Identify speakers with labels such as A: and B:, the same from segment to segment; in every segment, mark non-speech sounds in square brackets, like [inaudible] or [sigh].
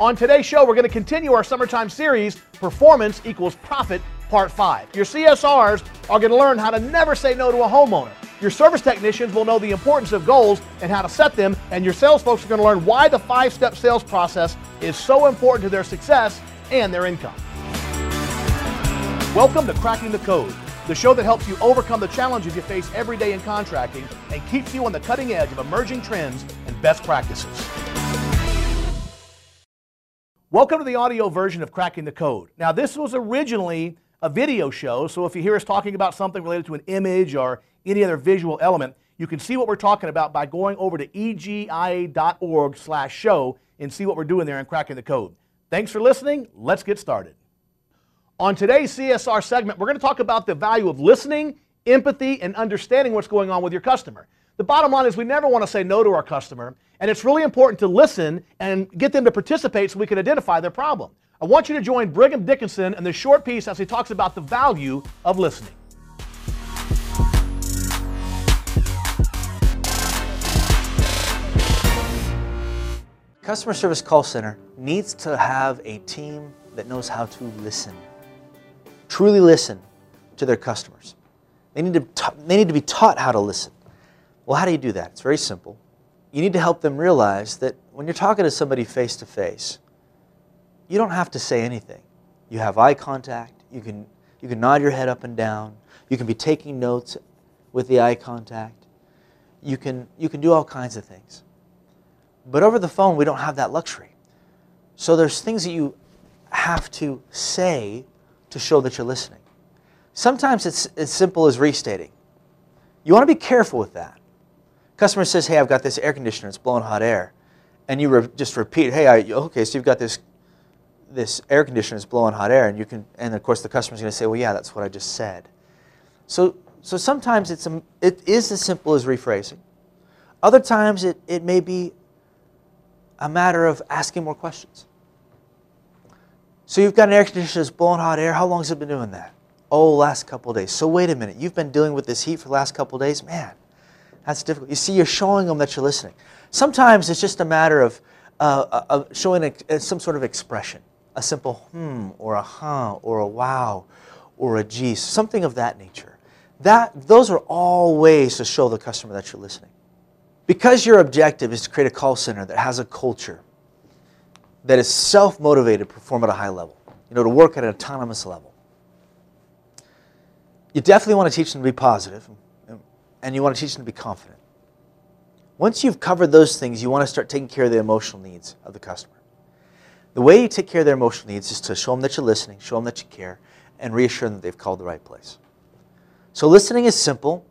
A: On today's show, we're going to continue our summertime series, Performance Equals Profit, Part 5. Your CSRs are going to learn how to never say no to a homeowner. Your service technicians will know the importance of goals and how to set them, and your sales folks are going to learn why the five step sales process is so important to their success and their income. Welcome to Cracking the Code, the show that helps you overcome the challenges you face every day in contracting and keeps you on the cutting edge of emerging trends and best practices. Welcome to the audio version of Cracking the Code. Now, this was originally a video show, so if you hear us talking about something related to an image or any other visual element, you can see what we're talking about by going over to egia.org slash show and see what we're doing there in Cracking the Code. Thanks for listening. Let's get started. On today's CSR segment, we're going to talk about the value of listening, empathy, and understanding what's going on with your customer. The bottom line is we never want to say no to our customer, and it's really important to listen and get them to participate so we can identify their problem. I want you to join Brigham Dickinson in this short piece as he talks about the value of listening.
B: Customer service call center needs to have a team that knows how to listen. Truly listen to their customers. They need to, they need to be taught how to listen. Well, how do you do that? It's very simple. You need to help them realize that when you're talking to somebody face to face, you don't have to say anything. You have eye contact, you can, you can nod your head up and down, you can be taking notes with the eye contact, you can, you can do all kinds of things. But over the phone, we don't have that luxury. So there's things that you have to say to show that you're listening. Sometimes it's as simple as restating. You want to be careful with that. Customer says, hey, I've got this air conditioner, it's blowing hot air. And you re just repeat, hey, I, okay, so you've got this, this air conditioner that's blowing hot air. And, you can, and of course the customer's going to say, well, yeah, that's what I just said. So, so sometimes it's a, it is as simple as rephrasing. Other times it, it may be a matter of asking more questions. So you've got an air conditioner that's blowing hot air. How long has it been doing that? Oh, last couple days. So wait a minute. You've been dealing with this heat for the last couple days? Man, that's difficult. You see, you're showing them that you're listening. Sometimes it's just a matter of, uh, of showing a, uh, some sort of expression, a simple hmm, or a huh, or a wow, or a geez, something of that nature. That, those are all ways to show the customer that you're listening. Because your objective is to create a call center that has a culture that is self-motivated to perform at a high level, you know, to work at an autonomous level. You definitely want to teach them to be positive and you want to teach them to be confident. Once you've covered those things, you want to start taking care of the emotional needs of the customer. The way you take care of their emotional needs is to show them that you're listening, show them that you care, and reassure them that they've called the right place. So listening is simple.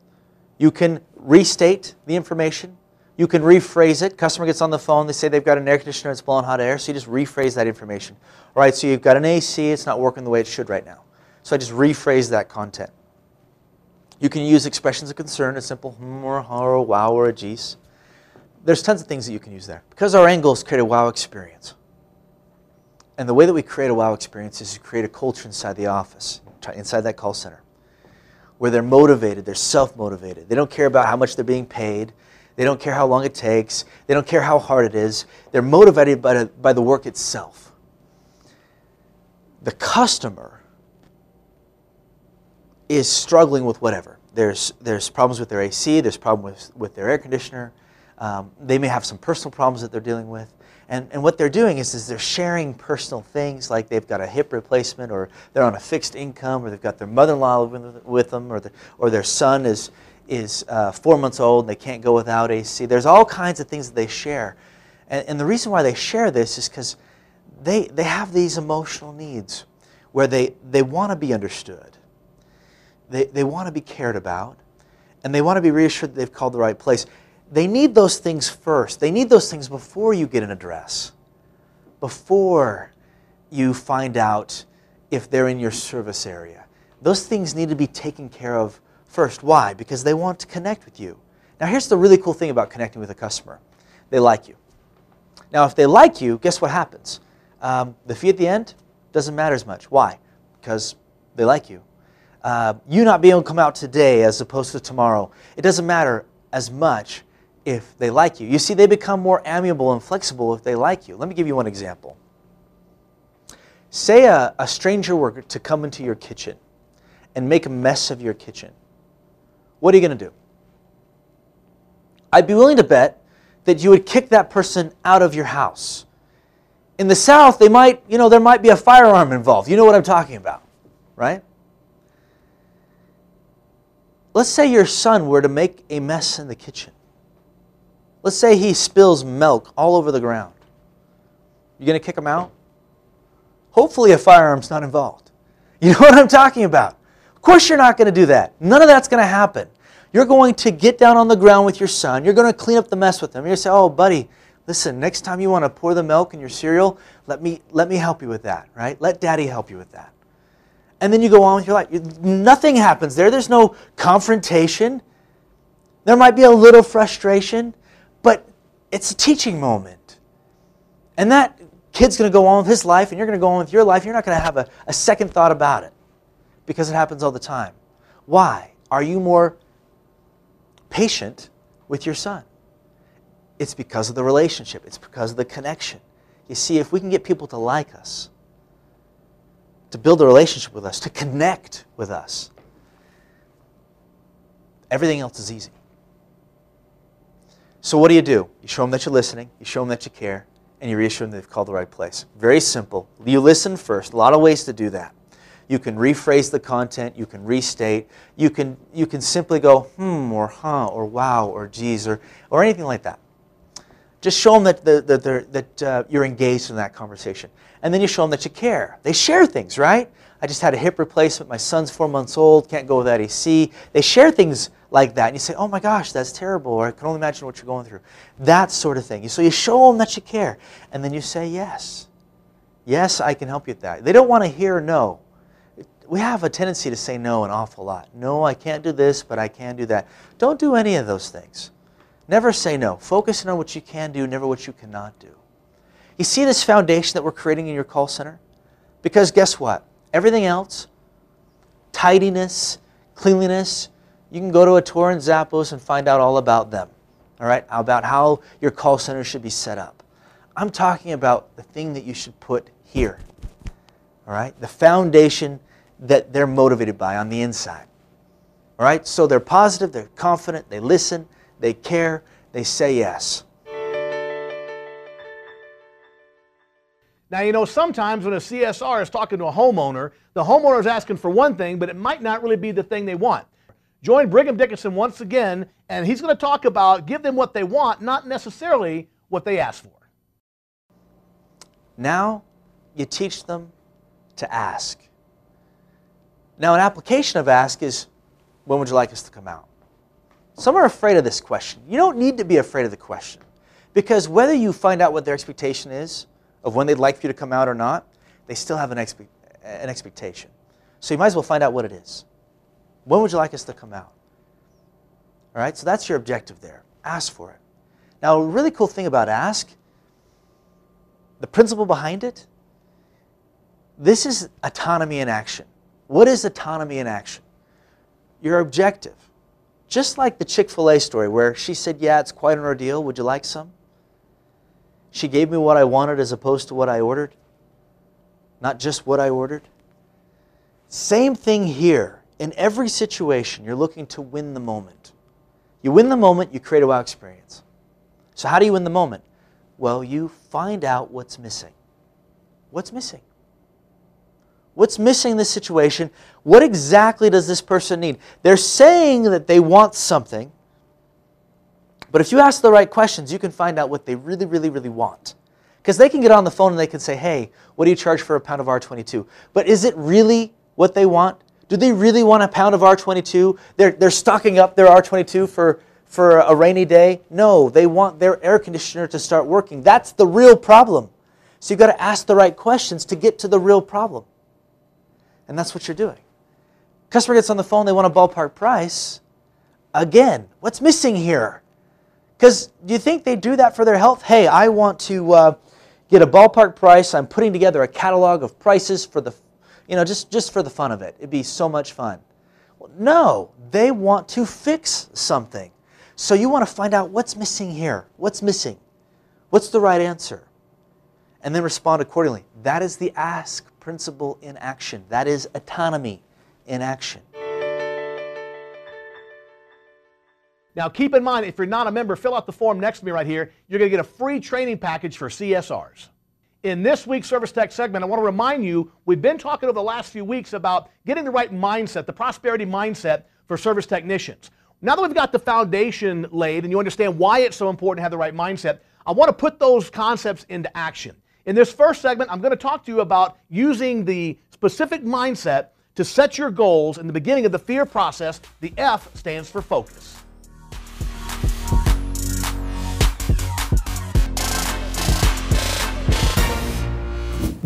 B: You can restate the information. You can rephrase it. Customer gets on the phone. They say they've got an air conditioner that's blowing hot air. So you just rephrase that information. All right, so you've got an AC. It's not working the way it should right now. So I just rephrase that content. You can use expressions of concern, a simple hmm or ha or a wow or a geez. There's tons of things that you can use there. Because our to create a wow experience. And the way that we create a wow experience is to create a culture inside the office, inside that call center, where they're motivated, they're self-motivated. They don't care about how much they're being paid. They don't care how long it takes. They don't care how hard it is. They're motivated by by the work itself. The customer is struggling with whatever. There's, there's problems with their AC, there's problems with, with their air conditioner. Um, they may have some personal problems that they're dealing with. And, and what they're doing is, is they're sharing personal things like they've got a hip replacement or they're on a fixed income or they've got their mother-in-law with, with them or, the, or their son is, is uh, four months old and they can't go without AC. There's all kinds of things that they share. And, and the reason why they share this is because they, they have these emotional needs where they, they want to be understood they, they want to be cared about, and they want to be reassured that they've called the right place. They need those things first. They need those things before you get an address, before you find out if they're in your service area. Those things need to be taken care of first. Why? Because they want to connect with you. Now, here's the really cool thing about connecting with a customer they like you. Now, if they like you, guess what happens? Um, the fee at the end doesn't matter as much. Why? Because they like you uh, you not being able to come out today as opposed to tomorrow, it doesn't matter as much if they like you. You see, they become more amiable and flexible if they like you. Let me give you one example. Say a, a stranger were to come into your kitchen and make a mess of your kitchen. What are you going to do? I'd be willing to bet that you would kick that person out of your house. In the South, they might, you know, there might be a firearm involved. You know what I'm talking about, right? Let's say your son were to make a mess in the kitchen. Let's say he spills milk all over the ground. You going to kick him out? Hopefully, a firearm's not involved. [laughs] You know what I'm talking about? Of course, you're not going to do that. None of that's going to happen. You're going to get down on the ground with your son. You're going to clean up the mess with him. You're going to say, oh, buddy, listen, next time you want to pour the milk in your cereal, let me, let me help you with that, right? Let daddy help you with that. And then you go on with your life. Nothing happens there. There's no confrontation. There might be a little frustration, but it's a teaching moment. And that kid's going to go on with his life, and you're going to go on with your life. You're not going to have a, a second thought about it because it happens all the time. Why? Are you more patient with your son? It's because of the relationship, it's because of the connection. You see, if we can get people to like us, to build a relationship with us, to connect with us, everything else is easy. So, what do you do? You show them that you're listening, you show them that you care, and you reassure them they've called the right place. Very simple. You listen first. A lot of ways to do that. You can rephrase the content, you can restate, you can, you can simply go, hmm, or huh, or wow, or geez, or, or anything like that. Just show them that, that, that, that uh, you're engaged in that conversation. And then you show them that you care. They share things, right? I just had a hip replacement. My son's four months old, can't go without AC. They share things like that. And you say, oh my gosh, that's terrible. Or I can only imagine what you're going through. That sort of thing. So you show them that you care. And then you say, yes. Yes, I can help you with that. They don't want to hear no. We have a tendency to say no an awful lot. No, I can't do this, but I can do that. Don't do any of those things. Never say no. Focus on what you can do, never what you cannot do. You see this foundation that we're creating in your call center? Because guess what? Everything else, tidiness, cleanliness, you can go to a tour in Zappos and find out all about them. All right? About how your call center should be set up. I'm talking about the thing that you should put here. All right? The foundation that they're motivated by on the inside. All right? So they're positive, they're confident, they listen, they care, they say yes.
A: Now, you know, sometimes when a CSR is talking to a homeowner, the homeowner is asking for one thing, but it might not really be the thing they want. Join Brigham Dickinson once again, and he's going to talk about give them what they want, not necessarily what they ask for.
B: Now, you teach them to ask. Now, an application of ask is when would you like us to come out? Some are afraid of this question. You don't need to be afraid of the question because whether you find out what their expectation is of when they'd like for you to come out or not, they still have an, expe- an expectation. So you might as well find out what it is. When would you like us to come out? All right, so that's your objective there. Ask for it. Now, a really cool thing about ask, the principle behind it, this is autonomy in action. What is autonomy in action? Your objective. Just like the Chick fil A story where she said, Yeah, it's quite an ordeal. Would you like some? She gave me what I wanted as opposed to what I ordered, not just what I ordered. Same thing here. In every situation, you're looking to win the moment. You win the moment, you create a wow experience. So, how do you win the moment? Well, you find out what's missing. What's missing? What's missing in this situation? What exactly does this person need? They're saying that they want something, but if you ask the right questions, you can find out what they really, really, really want. Because they can get on the phone and they can say, hey, what do you charge for a pound of R22? But is it really what they want? Do they really want a pound of R22? They're, they're stocking up their R22 for, for a rainy day? No, they want their air conditioner to start working. That's the real problem. So you've got to ask the right questions to get to the real problem. And that's what you're doing. Customer gets on the phone, they want a ballpark price. Again, what's missing here? Because do you think they do that for their health? Hey, I want to uh, get a ballpark price. I'm putting together a catalog of prices for the, you know, just, just for the fun of it. It'd be so much fun. Well, no, they want to fix something. So you want to find out what's missing here. What's missing? What's the right answer? And then respond accordingly. That is the ask principle in action. That is autonomy in action.
C: Now, keep in mind, if you're not a member, fill out the form next to me right here. You're going to get a free training package for CSRs. In this week's Service Tech segment, I want to remind you we've been talking over the last few weeks about getting the right mindset, the prosperity mindset for service technicians. Now that we've got the foundation laid and you understand why it's so important to have the right mindset, I want to put those concepts into action. In this first segment, I'm going to talk to you about using the specific mindset to set your goals in the beginning of the fear process. The F stands for focus.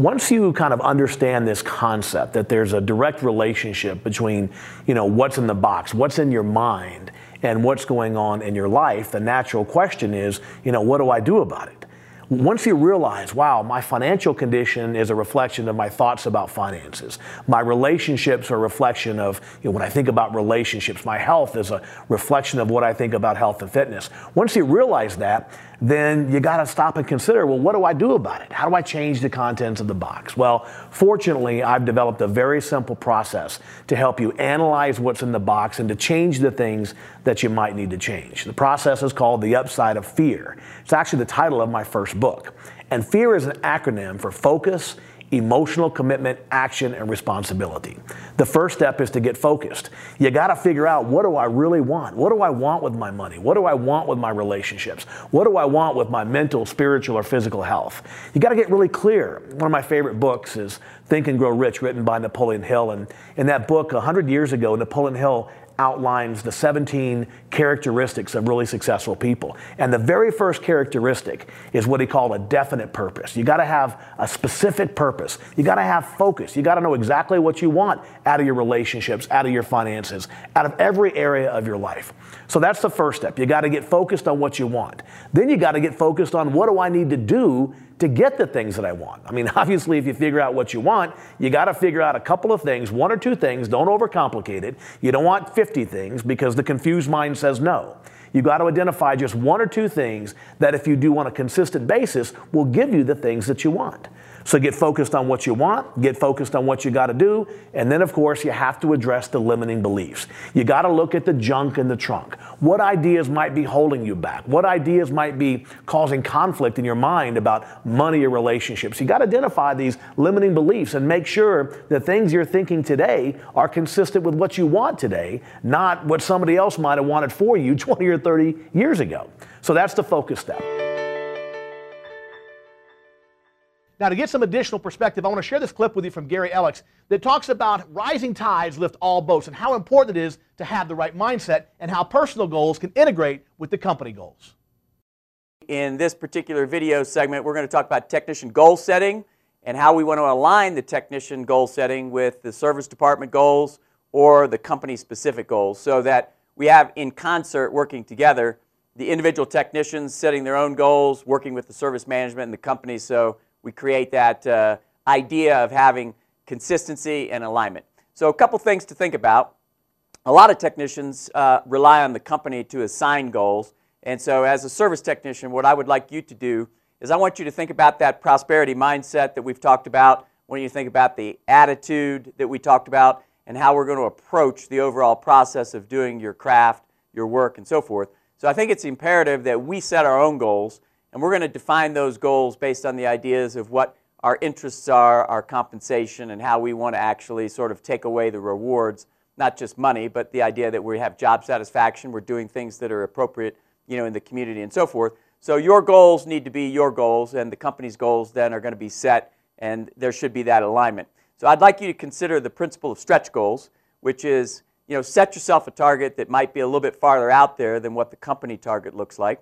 C: Once you kind of understand this concept that there's a direct relationship between, you know, what's in the box, what's in your mind, and what's going on in your life, the natural question is, you know, what do I do about it? Once you realize, wow, my financial condition is a reflection of my thoughts about finances. My relationships are a reflection of you know, when I think about relationships. My health is a reflection of what I think about health and fitness. Once you realize that, then you got to stop and consider well, what do I do about it? How do I change the contents of the box? Well, fortunately, I've developed a very simple process to help you analyze what's in the box and to change the things that you might need to change. The process is called The Upside of Fear. It's actually the title of my first book. And fear is an acronym for focus, emotional commitment, action, and responsibility. The first step is to get focused. You got to figure out what do I really want? What do I want with my money? What do I want with my relationships? What do I want with my mental, spiritual, or physical health? You got to get really clear. One of my favorite books is Think and Grow Rich, written by Napoleon Hill. And in that book, 100 years ago, Napoleon Hill outlines the 17 characteristics of really successful people. And the very first characteristic is what he called a definite purpose. You got to have a specific purpose. You got to have focus. You got to know exactly what you want out of your relationships, out of your finances, out of every area of your life. So that's the first step. You got to get focused on what you want. Then you got to get focused on what do I need to do to get the things that I want. I mean, [laughs] obviously, if you figure out what you want, you got to figure out a couple of things, one or two things. Don't overcomplicate it. You don't want 50 things because the confused mind says no. You got to identify just one or two things that, if you do on a consistent basis, will give you the things that you want. So get focused on what you want, get focused on what you got to do, and then, of course, you have to address the limiting beliefs. You got to look at the junk in the trunk. What ideas might be holding you back? What ideas might be causing conflict in your mind about money or relationships? You got to identify these limiting beliefs and make sure that things you're thinking today are consistent with what you want today, not what somebody else might have wanted for you [laughs] 20 or 30 years ago. So that's the focus step. Now, to get some additional perspective, I want to share this clip with you from Gary Ellicks that talks about rising tides lift all boats and how important it is to have the right mindset and how personal goals can integrate with the company goals.
D: In this particular video segment, we're going to talk about technician goal setting and how we want to align the technician goal setting with the service department goals or the company specific goals so that we have in concert working together the individual technicians setting their own goals, working with the service management and the company so we create that uh, idea of having consistency and alignment. So a couple things to think about. A lot of technicians uh, rely on the company to assign goals. And so as a service technician, what I would like you to do is I want you to think about that prosperity mindset that we've talked about. When you think about the attitude that we talked about and how we're going to approach the overall process of doing your craft, your work, and so forth. So I think it's imperative that we set our own goals and we're going to define those goals based on the ideas of what our interests are, our compensation, and how we want to actually sort of take away the rewards, not just money, but the idea that we have job satisfaction, we're doing things that are appropriate you know, in the community and so forth. So your goals need to be your goals, and the company's goals then are going to be set, and there should be that alignment. So I'd like you to consider the principle of stretch goals, which is, you know, set yourself a target that might be a little bit farther out there than what the company target looks like.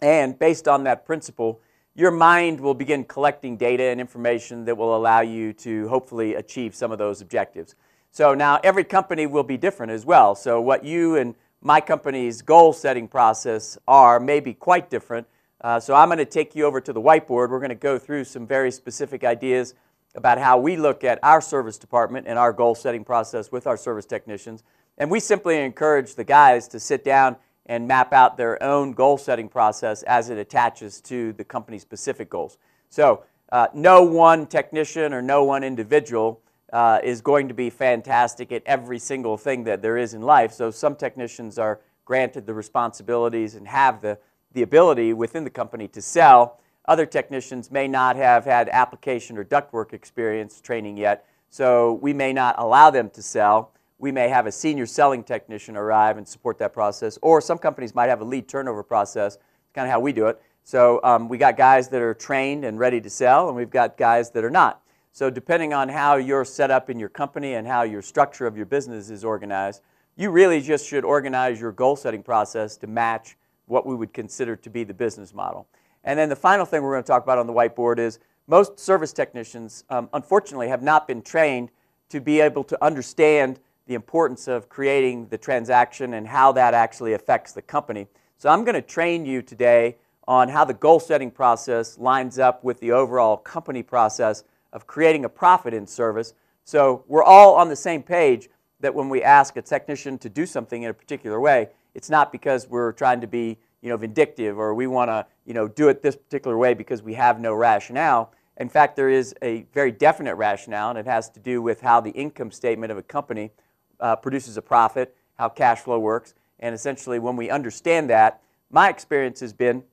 D: And based on that principle, your mind will begin collecting data and information that will allow you to hopefully achieve some of those objectives. So now every company will be different as well. So what you and my company's goal setting process are may be quite different. Uh, so I'm going to take you over to the whiteboard. We're going to go through some very specific ideas about how we look at our service department and our goal setting process with our service technicians. And we simply encourage the guys to sit down and map out their own goal setting process as it attaches to the company specific goals. So uh, no one technician or no one individual uh, is going to be fantastic at every single thing that there is in life. So some technicians are granted the responsibilities and have the, the ability within the company to sell. Other technicians may not have had application or ductwork experience training yet, so we may not allow them to sell. We may have a senior selling technician arrive and support that process, or some companies might have a lead turnover process, It's kind of how we do it. So um, we got guys that are trained and ready to sell, and we've got guys that are not. So depending on how you're set up in your company and how your structure of your business is organized, you really just should organize your goal setting process to match what we would consider to be the business model. And then the final thing we're going to talk about on the whiteboard is most service technicians, um, unfortunately, have not been trained to be able to understand the importance of creating the transaction and how that actually affects the company. So I'm going to train you today on how the goal setting process lines up with the overall company process of creating a profit in service. So we're all on the same page that when we ask a technician to do something in a particular way, it's not because we're trying to be you know, vindictive or we want to you know, do it this particular way because we have no rationale. In fact, there is a very definite rationale, and it has to do with how the income statement of a company uh, produces a profit, how cash flow works. And essentially, when we understand that, my experience has been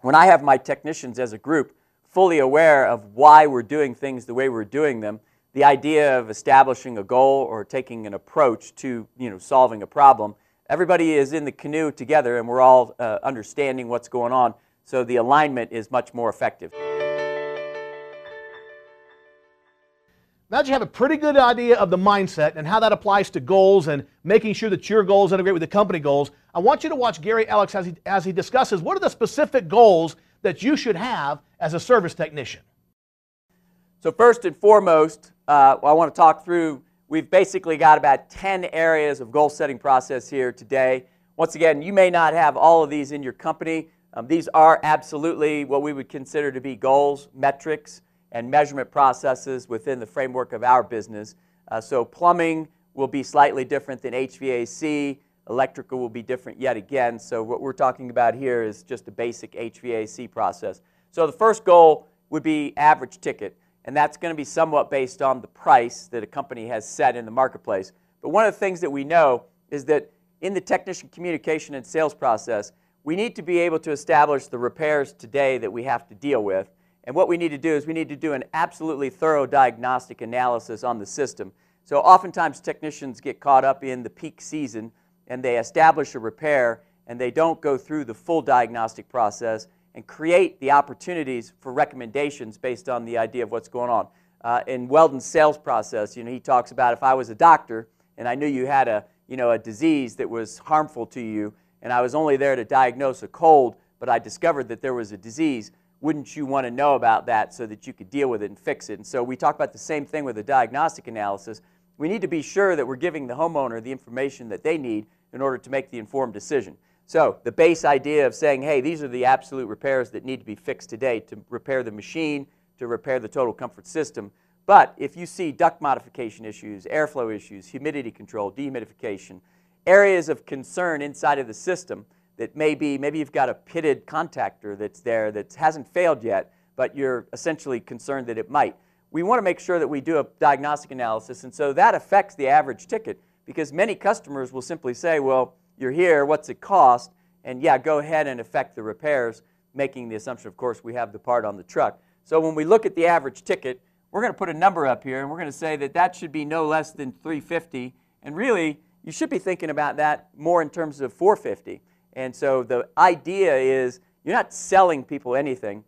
D: when I have my technicians as a group fully aware of why we're doing things the way we're doing them, the idea of establishing a goal or taking an approach to you know, solving a problem, everybody is in the canoe together and we're all uh, understanding what's going on. So the alignment is much more effective.
A: Now that you have a pretty good idea of the mindset and how that applies to goals and making sure that your goals integrate with the company goals, I want you to watch Gary Alex as he, as he discusses what are the specific goals that you should have as a service technician.
D: So first and foremost, uh, I want to talk through, we've basically got about 10 areas of goal setting process here today. Once again, you may not have all of these in your company. Um, these are absolutely what we would consider to be goals, metrics, and measurement processes within the framework of our business. Uh, so plumbing will be slightly different than HVAC. Electrical will be different yet again. So what we're talking about here is just a basic HVAC process. So the first goal would be average ticket, and that's going to be somewhat based on the price that a company has set in the marketplace. But one of the things that we know is that in the technician communication and sales process, we need to be able to establish the repairs today that we have to deal with. And what we need to do is we need to do an absolutely thorough diagnostic analysis on the system. So oftentimes technicians get caught up in the peak season and they establish a repair and they don't go through the full diagnostic process and create the opportunities for recommendations based on the idea of what's going on. Uh, in Weldon's sales process, you know, he talks about if I was a doctor and I knew you had a, you know, a disease that was harmful to you and I was only there to diagnose a cold, but I discovered that there was a disease, wouldn't you want to know about that so that you could deal with it and fix it? And so we talk about the same thing with the diagnostic analysis. We need to be sure that we're giving the homeowner the information that they need in order to make the informed decision. So the base idea of saying, hey, these are the absolute repairs that need to be fixed today to repair the machine, to repair the total comfort system. But if you see duct modification issues, airflow issues, humidity control, dehumidification, areas of concern inside of the system that may be, maybe you've got a pitted contactor that's there that hasn't failed yet, but you're essentially concerned that it might. We want to make sure that we do a diagnostic analysis, and so that affects the average ticket because many customers will simply say, well, you're here, what's it cost? And yeah, go ahead and affect the repairs, making the assumption, of course, we have the part on the truck. So when we look at the average ticket, we're going to put a number up here, and we're going to say that that should be no less than 350 and really, you should be thinking about that more in terms of 450. And so the idea is you're not selling people anything.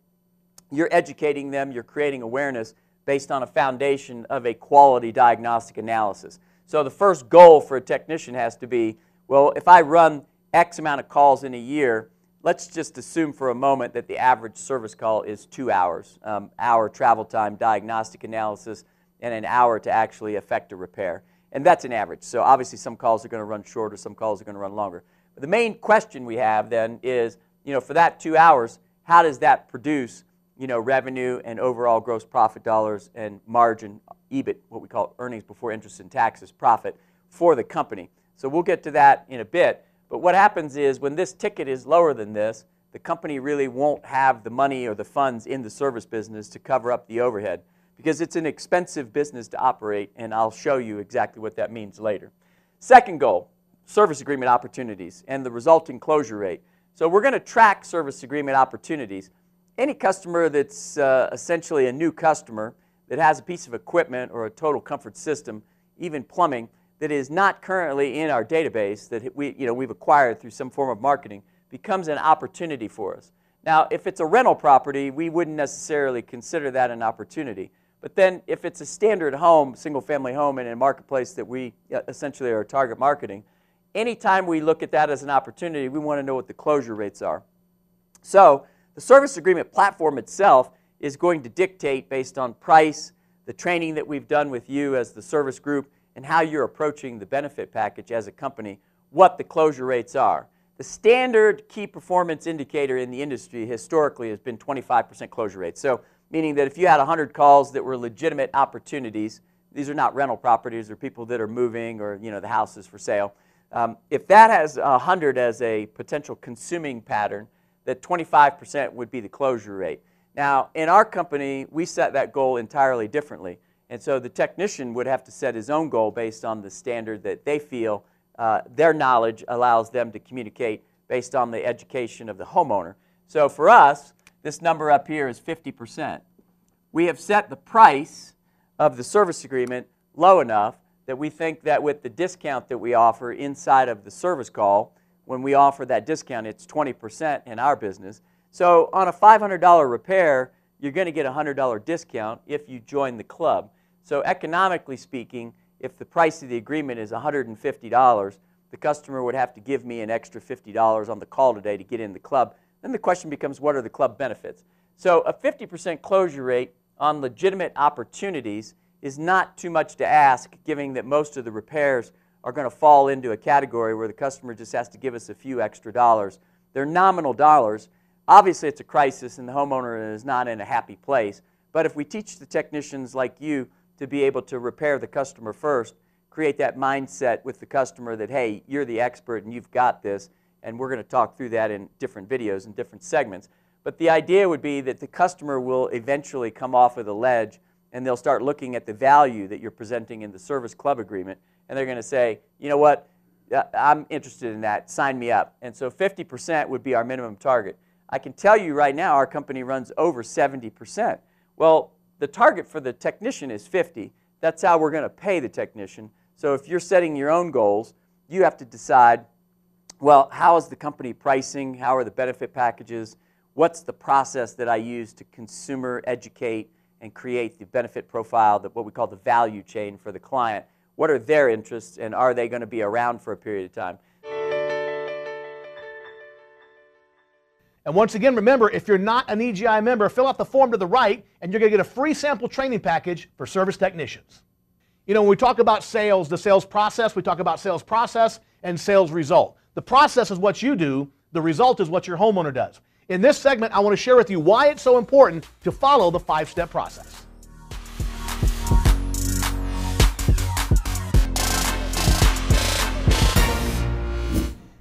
D: You're educating them, you're creating awareness based on a foundation of a quality diagnostic analysis. So the first goal for a technician has to be, well, if I run X amount of calls in a year, let's just assume for a moment that the average service call is two hours, um, hour travel time, diagnostic analysis, and an hour to actually effect a repair. And that's an average. So obviously some calls are going to run shorter, some calls are going to run longer. The main question we have then is, you know, for that two hours, how does that produce, you know, revenue and overall gross profit dollars and margin, EBIT, what we call earnings before interest and taxes, profit for the company. So we'll get to that in a bit. But what happens is when this ticket is lower than this, the company really won't have the money or the funds in the service business to cover up the overhead because it's an expensive business to operate, and I'll show you exactly what that means later. Second goal service agreement opportunities and the resulting closure rate. So we're going to track service agreement opportunities. Any customer that's uh, essentially a new customer that has a piece of equipment or a total comfort system, even plumbing, that is not currently in our database that we, you know, we've acquired through some form of marketing becomes an opportunity for us. Now, if it's a rental property, we wouldn't necessarily consider that an opportunity. But then if it's a standard home, single family home in a marketplace that we essentially are target marketing, anytime we look at that as an opportunity, we want to know what the closure rates are. So the service agreement platform itself is going to dictate based on price, the training that we've done with you as the service group, and how you're approaching the benefit package as a company, what the closure rates are. The standard key performance indicator in the industry historically has been 25% closure rate. So meaning that if you had 100 calls that were legitimate opportunities, these are not rental properties or people that are moving or you know the house is for sale. Um, if that has 100 as a potential consuming pattern, that 25% would be the closure rate. Now, in our company, we set that goal entirely differently. And so the technician would have to set his own goal based on the standard that they feel uh, their knowledge allows them to communicate based on the education of the homeowner. So for us, this number up here is 50%. We have set the price of the service agreement low enough that we think that with the discount that we offer inside of the service call, when we offer that discount, it's 20% in our business. So on a $500 repair, you're going to get a $100 discount if you join the club. So economically speaking, if the price of the agreement is $150, the customer would have to give me an extra $50 on the call today to get in the club. Then the question becomes, what are the club benefits? So a 50% closure rate on legitimate opportunities is not too much to ask, given that most of the repairs are going to fall into a category where the customer just has to give us a few extra dollars. They're nominal dollars. Obviously, it's a crisis and the homeowner is not in a happy place. But if we teach the technicians like you to be able to repair the customer first, create that mindset with the customer that, hey, you're the expert and you've got this, and we're going to talk through that in different videos and different segments. But the idea would be that the customer will eventually come off of the ledge and they'll start looking at the value that you're presenting in the service club agreement, and they're going to say, you know what, uh, I'm interested in that, sign me up. And so 50% would be our minimum target. I can tell you right now our company runs over 70%. Well, the target for the technician is 50. That's how we're going to pay the technician. So if you're setting your own goals, you have to decide well, how is the company pricing? How are the benefit packages? What's the process that I use to consumer educate and create the benefit profile, that what we call the value chain for the client? What are their interests and are they going to be around for a period of time?
A: And once again, remember, if you're not an EGI member, fill out the form to the right and you're going to get a free sample training package for service technicians. You know, when we talk about sales, the sales process, we talk about sales process and sales result. The process is what you do, the result is what your homeowner does. In this segment, I want to share with you why it's so important to follow the five step process.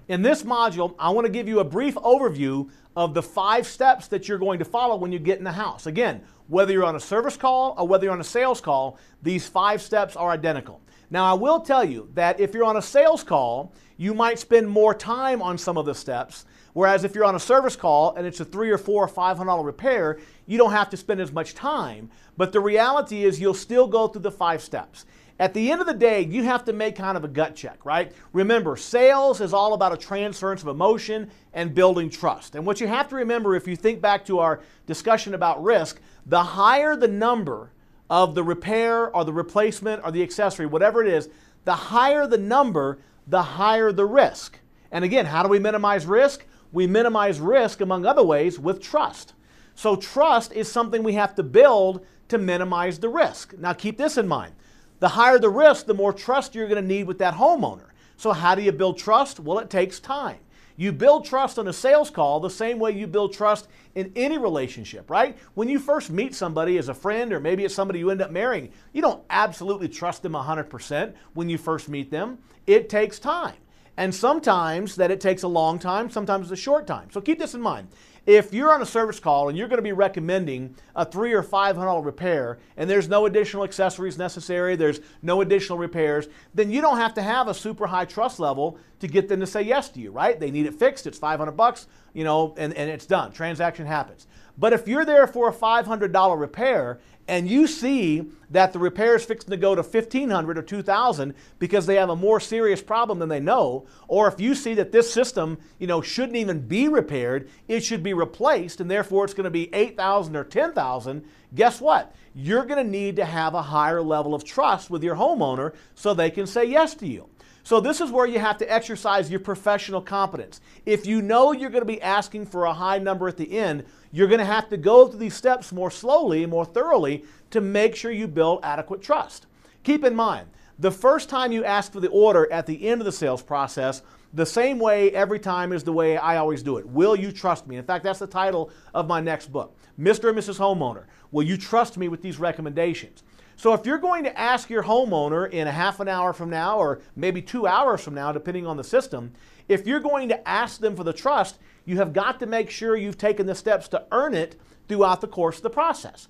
A: In this module, I want to give you a brief overview of the five steps that you're going to follow when you get in the house. Again, whether you're on a service call or whether you're on a sales call, these five steps are identical. Now, I will tell you that if you're on a sales call, you might spend more time on some of the steps. Whereas if you're on a service call and it's a three or four or five hundred dollar repair, you don't have to spend as much time. But the reality is you'll still go through the five steps. At the end of the day, you have to make kind of a gut check, right? Remember, sales is all about a transference of emotion and building trust. And what you have to remember, if you think back to our discussion about risk, the higher the number of the repair or the replacement or the accessory, whatever it is, the higher the number, the higher the risk. And again, how do we minimize risk? We minimize risk, among other ways, with trust. So, trust is something we have to build to minimize the risk. Now, keep this in mind. The higher the risk, the more trust you're going to need with that homeowner. So, how do you build trust? Well, it takes time. You build trust on a sales call the same way you build trust in any relationship, right? When you first meet somebody as a friend or maybe it's somebody you end up marrying, you don't absolutely trust them 100% when you first meet them. It takes time. And sometimes that it takes a long time, sometimes it's a short time. So keep this in mind. If you're on a service call and you're going to be recommending a three or five hundred dollar repair, and there's no additional accessories necessary, there's no additional repairs, then you don't have to have a super high trust level to get them to say yes to you, right? They need it fixed. It's 500 bucks, you know, and, and it's done. Transaction happens. But if you're there for a $500 repair and you see that the repair is fixing to go to 1500 or 2000 because they have a more serious problem than they know. Or if you see that this system you know shouldn't even be repaired it should be replaced and therefore it's going to be 8000 or 10000 guess what? You're going to need to have a higher level of trust with your homeowner so they can say yes to you. So, this is where you have to exercise your professional competence. If you know you're going to be asking for a high number at the end, you're going to have to go through these steps more slowly, more thoroughly to make sure you build adequate trust. Keep in mind, the first time you ask for the order at the end of the sales process, the same way every time is the way I always do it. Will you trust me? In fact, that's the title of my next book Mr. and Mrs. Homeowner. Will you trust me with these recommendations? So if you're going to ask your homeowner in a half an hour from now or maybe two hours from now, depending on the system, if you're going to ask them for the trust, you have got to make sure you've taken the steps to earn it throughout the course of the process.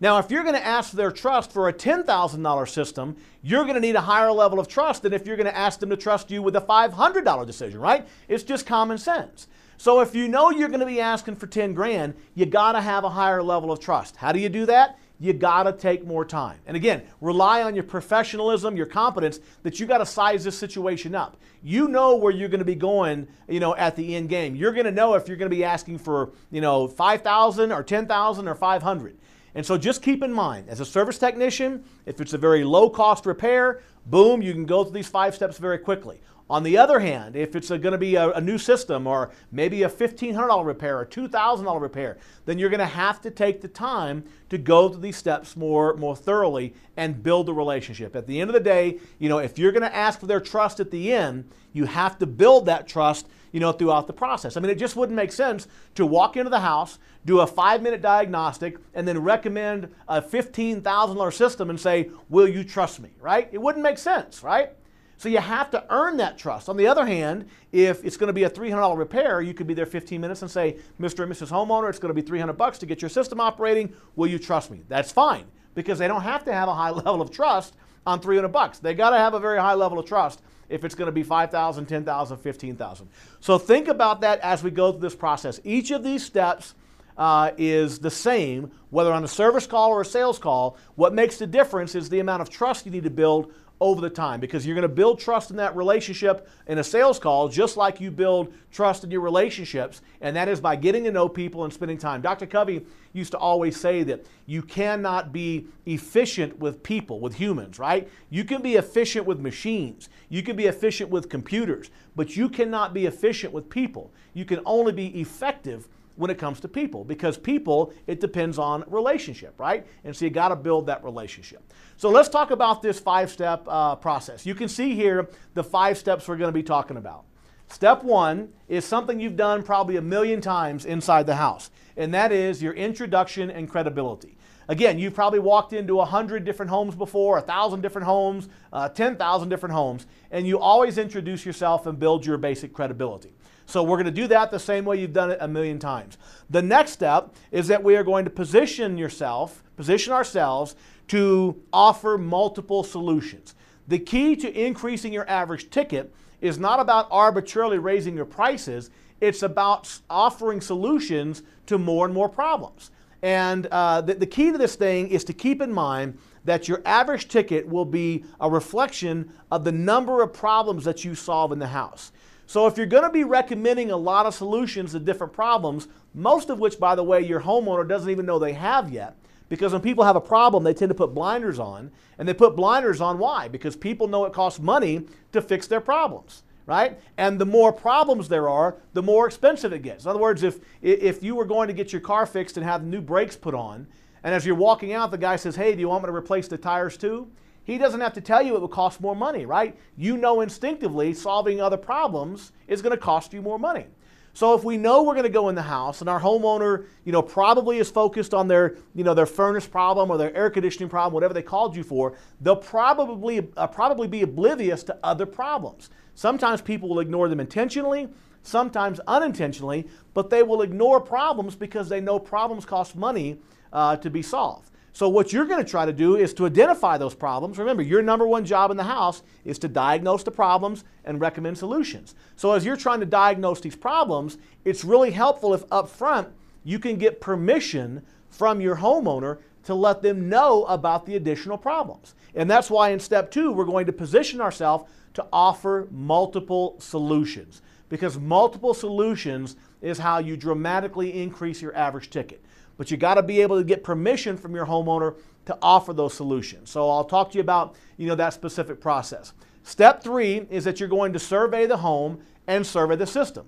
A: Now, if you're going to ask their trust for a $10,000 system, you're going to need a higher level of trust than if you're going to ask them to trust you with a $500 decision, right? It's just common sense. So if you know you're going to be asking for 10 grand, you got to have a higher level of trust. How do you do that? you got to take more time. And again, rely on your professionalism, your competence that you got to size this situation up. You know where you're going to be going, you know, at the end game. You're going to know if you're going to be asking for, you know, 5,000 or 10,000 or 500. And so just keep in mind, as a service technician, if it's a very low cost repair, boom, you can go through these five steps very quickly. On the other hand, if it's going to be a, a, new system or maybe a $1,500 repair or $2,000 repair, then you're going to have to take the time to go through these steps more, more thoroughly and build a relationship. At the end of the day, you know, if you're going to ask for their trust at the end, you have to build that trust, you know, throughout the process. I mean, it just wouldn't make sense to walk into the house, do a five-minute diagnostic, and then recommend a $15,000 system and say, will you trust me, right? It wouldn't make sense, right? So you have to earn that trust. On the other hand, if it's going to be a $300 repair, you could be there 15 minutes and say, Mr. and Mrs. Homeowner, it's going to be 300 bucks to get your system operating. Will you trust me? That's fine because they don't have to have a high [laughs] level of trust on 300 bucks. They got to have a very high level of trust if it's going to be 5,000, 10,000, 15,000. So think about that as we go through this process. Each of these steps uh, is the same, whether on a service call or a sales call. What makes the difference is the amount of trust you need to build over the time because you're going to build trust in that relationship in a sales call just like you build trust in your relationships and that is by getting to know people and spending time. Dr Covey used to always say that you cannot be efficient with people with humans right? You can be efficient with machines. You can be efficient with computers but you cannot be efficient with people. You can only be effective when it comes to people because people, it depends on relationship, right? And so you got to build that relationship. So let's talk about this five step uh, process. You can see here the five steps we're going to be talking about. Step one is something you've done probably a million times inside the house, and that is your introduction and credibility. Again, you've probably walked into 100 different homes before, 1,000 different homes, uh, 10,000 different homes, and you always introduce yourself and build your basic credibility. So we're going to do that the same way you've done it a million times. The next step is that we are going to position yourself, position ourselves to offer multiple solutions. The key to increasing your average ticket is not about arbitrarily raising your prices, it's about offering solutions to more and more problems. And uh, the, the key to this thing is to keep in mind that your average ticket will be a reflection of the number of problems that you solve in the house. So if you're going to be recommending a lot of solutions to different problems, most of which, by the way, your homeowner doesn't even know they have yet, because when people have a problem, they tend to put blinders on. And they put blinders on why? Because people know it costs money to fix their problems, right? And the more problems there are, the more expensive it gets. In other words, if, if you were going to get your car fixed and have new brakes put on, and as you're walking out, the guy says, Hey, do you want me to replace the tires too? He doesn't have to tell you it will cost more money, right? You know instinctively solving other problems is going to cost you more money. So if we know we're going to go in the house and our homeowner, you know, probably is focused on their, you know, their furnace problem or their air conditioning problem, whatever they called you for, they'll probably uh, probably be oblivious to other problems. Sometimes people will ignore them intentionally, sometimes unintentionally, but they will ignore problems because they know problems cost money uh, to be solved. So, what you're going to try to do is to identify those problems. Remember, your number one job in the house is to diagnose the problems and recommend solutions. So, as you're trying to diagnose these problems, it's really helpful if up front you can get permission from your homeowner to let them know about the additional problems. And that's why in step two, we're going to position ourselves to offer multiple solutions because multiple solutions is how you dramatically increase your average ticket but you got to be able to get permission from your homeowner to offer those solutions. So I'll talk to you about, you know, that specific process. Step 3 is that you're going to survey the home and survey the system.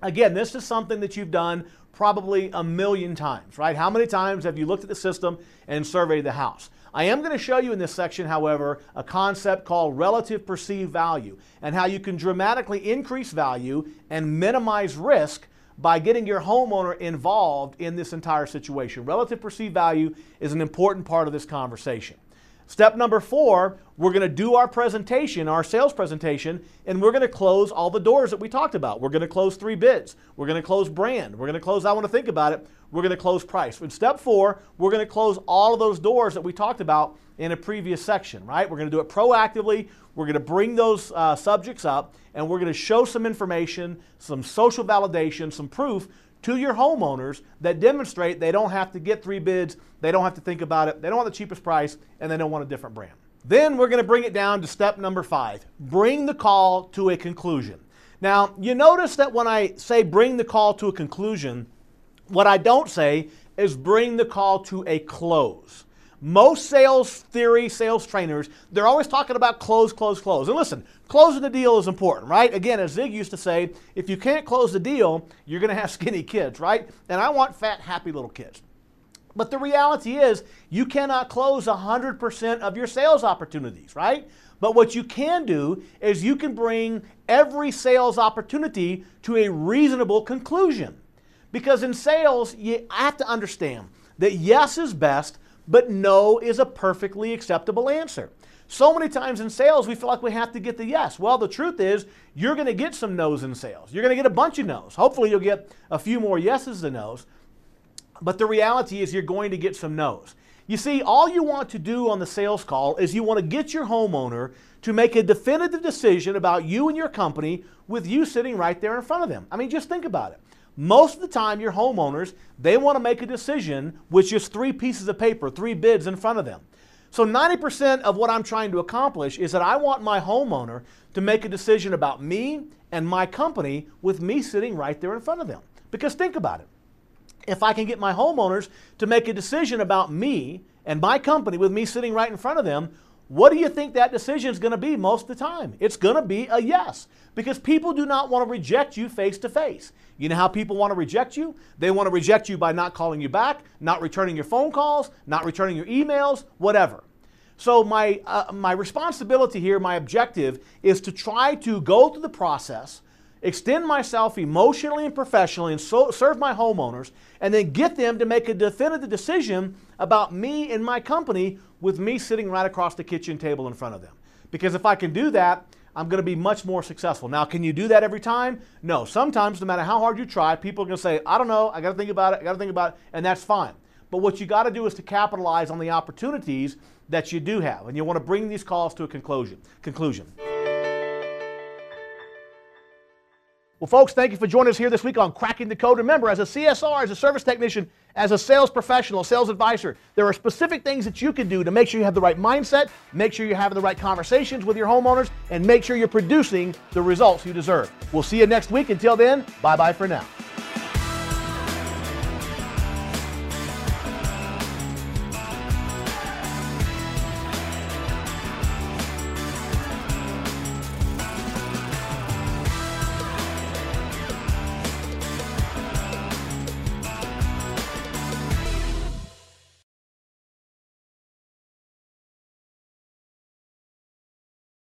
A: Again, this is something that you've done probably a million times, right? How many times have you looked at the system and surveyed the house? I am going to show you in this section, however, a concept called relative perceived value and how you can dramatically increase value and minimize risk by getting your homeowner involved in this entire situation. Relative perceived value is an important part of this conversation. Step number four, we're going to do our presentation, our sales presentation, and we're going to close all the doors that we talked about. We're going to close three bids. We're going to close brand. We're going to close, I want to think about it. We're going to close price. In step four, we're going to close all of those doors that we talked about in a previous section, right? We're going to do it proactively. We're going to bring those uh, subjects up and we're going to show some information, some social validation, some proof to your homeowners that demonstrate they don't have to get three bids, they don't have to think about it, they don't want the cheapest price, and they don't want a different brand. Then we're going to bring it down to step number five bring the call to a conclusion. Now, you notice that when I say bring the call to a conclusion, what I don't say is bring the call to a close. Most sales theory, sales trainers, they're always talking about close, close, close. And listen, closing the deal is important, right? Again, as Zig used to say, if you can't close the deal, you're going to have [laughs] skinny kids, right? And I want fat, happy little kids. But the reality is, you cannot close 100% of your sales opportunities, right? But what you can do is you can bring every sales opportunity to a reasonable conclusion. Because in sales, you have to understand that yes is best, but no is a perfectly acceptable answer. So many times in sales, we feel like we have to get the yes. Well, the truth is, you're going to get some no's in sales. You're going to get a bunch of no's. Hopefully, you'll get a few more yeses than no's. But the reality is, you're going to get some no's. You see, all you want to do on the sales call is you want to get your homeowner to make a definitive decision about you and your company with you sitting right there in front of them. I mean, just think about it. Most of the time, your homeowners, they want to make a decision with just three pieces of paper, three bids in front of them. So 90% of what I'm trying to accomplish is that I want my homeowner to make a decision about me and my company with me sitting right there in front of them. Because think about it. If I can get my homeowners to make a decision about me and my company with me sitting right in front of them, what do you think that decision is going to be most of the time? It's going to be a yes because people do not want to reject you face to face. You know how people want to reject you? They want to reject you by not calling you back, not returning your phone calls, not returning your emails, whatever. So, my, uh, my responsibility here, my objective, is to try to go through the process, extend myself emotionally and professionally, and so, serve my homeowners, and then get them to make a definitive decision about me and my company with me sitting right across the kitchen table in front of them. Because if I can do that, I'm going to be much more successful. Now, can you do that every time? No. Sometimes, no matter how hard you try, people are going to say, I don't know, I got to think about it, I got to think about it, and that's fine. But what you got to do is to capitalize on the opportunities that you do have, and you want to bring these calls to a conclusion. Conclusion. Well, folks, thank you for joining us here this week on Cracking the Code. Remember, as a CSR, as a service technician, as a sales professional, sales advisor, there are specific things that you can do to make sure you have the right mindset, make sure you're having the right conversations with your homeowners, and make sure you're producing the results you deserve. We'll see you next week. Until then, bye bye for now.